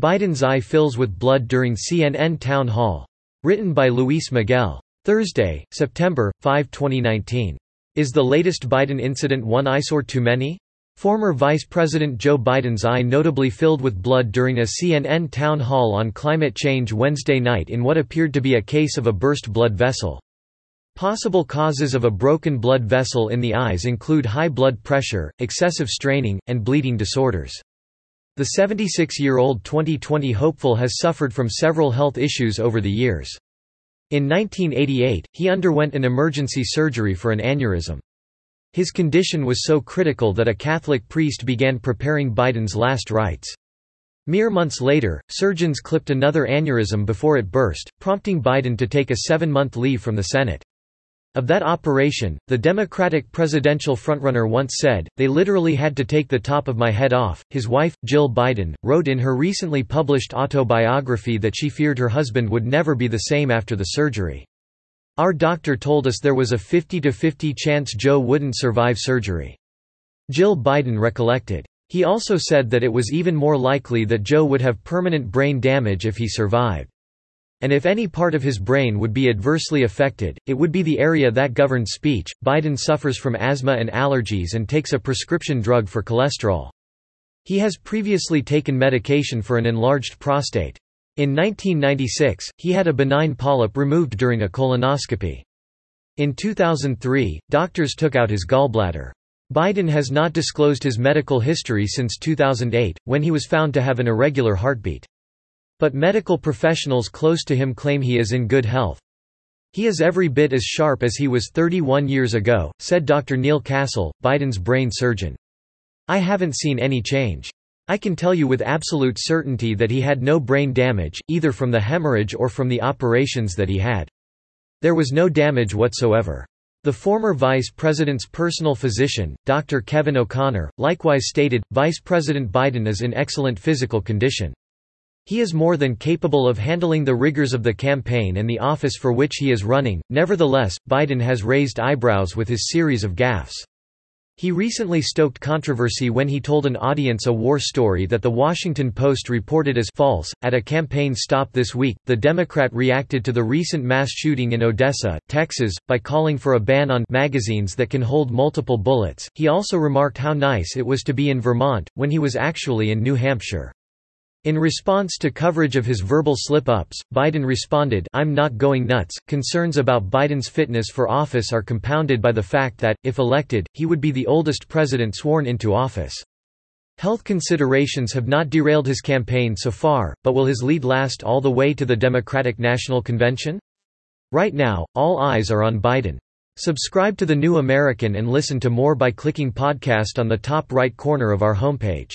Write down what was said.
Biden's eye fills with blood during CNN town hall. Written by Luis Miguel. Thursday, September 5, 2019. Is the latest Biden incident one eyesore too many? Former Vice President Joe Biden's eye notably filled with blood during a CNN town hall on climate change Wednesday night in what appeared to be a case of a burst blood vessel. Possible causes of a broken blood vessel in the eyes include high blood pressure, excessive straining, and bleeding disorders. The 76-year-old 2020 hopeful has suffered from several health issues over the years. In 1988, he underwent an emergency surgery for an aneurysm. His condition was so critical that a Catholic priest began preparing Biden's last rites. Mere months later, surgeons clipped another aneurysm before it burst, prompting Biden to take a seven-month leave from the Senate. Of that operation, the Democratic presidential frontrunner once said, they literally had to take the top of my head off. His wife, Jill Biden, wrote in her recently published autobiography that she feared her husband would never be the same after the surgery. Our doctor told us there was a 50-50 chance Joe wouldn't survive surgery. Jill Biden recollected. He also said that it was even more likely that Joe would have permanent brain damage if he survived. And if any part of his brain would be adversely affected, it would be the area that governed speech. Biden suffers from asthma and allergies and takes a prescription drug for cholesterol. He has previously taken medication for an enlarged prostate. In 1996, he had a benign polyp removed during a colonoscopy. In 2003, doctors took out his gallbladder. Biden has not disclosed his medical history since 2008, when he was found to have an irregular heartbeat. But medical professionals close to him claim he is in good health. He is every bit as sharp as he was 31 years ago, said Dr. Neal Kassell, Biden's brain surgeon. I haven't seen any change. I can tell you with absolute certainty that he had no brain damage, either from the hemorrhage or from the operations that he had. There was no damage whatsoever. The former vice president's personal physician, Dr. Kevin O'Connor, likewise stated, Vice President Biden is in excellent physical condition. He is more than capable of handling the rigors of the campaign and the office for which he is running. Nevertheless, Biden has raised eyebrows with his series of gaffes. He recently stoked controversy when he told an audience a war story that The Washington Post reported as false. At a campaign stop this week, the Democrat reacted to the recent mass shooting in Odessa, Texas, by calling for a ban on magazines that can hold multiple bullets. He also remarked how nice it was to be in Vermont, when he was actually in New Hampshire. In response to coverage of his verbal slip-ups, Biden responded, I'm not going nuts. Concerns about Biden's fitness for office are compounded by the fact that, if elected, he would be the oldest president sworn into office. Health considerations have not derailed his campaign so far, but will his lead last all the way to the Democratic National Convention? Right now, all eyes are on Biden. Subscribe to The New American and listen to more by clicking podcast on the top right corner of our homepage.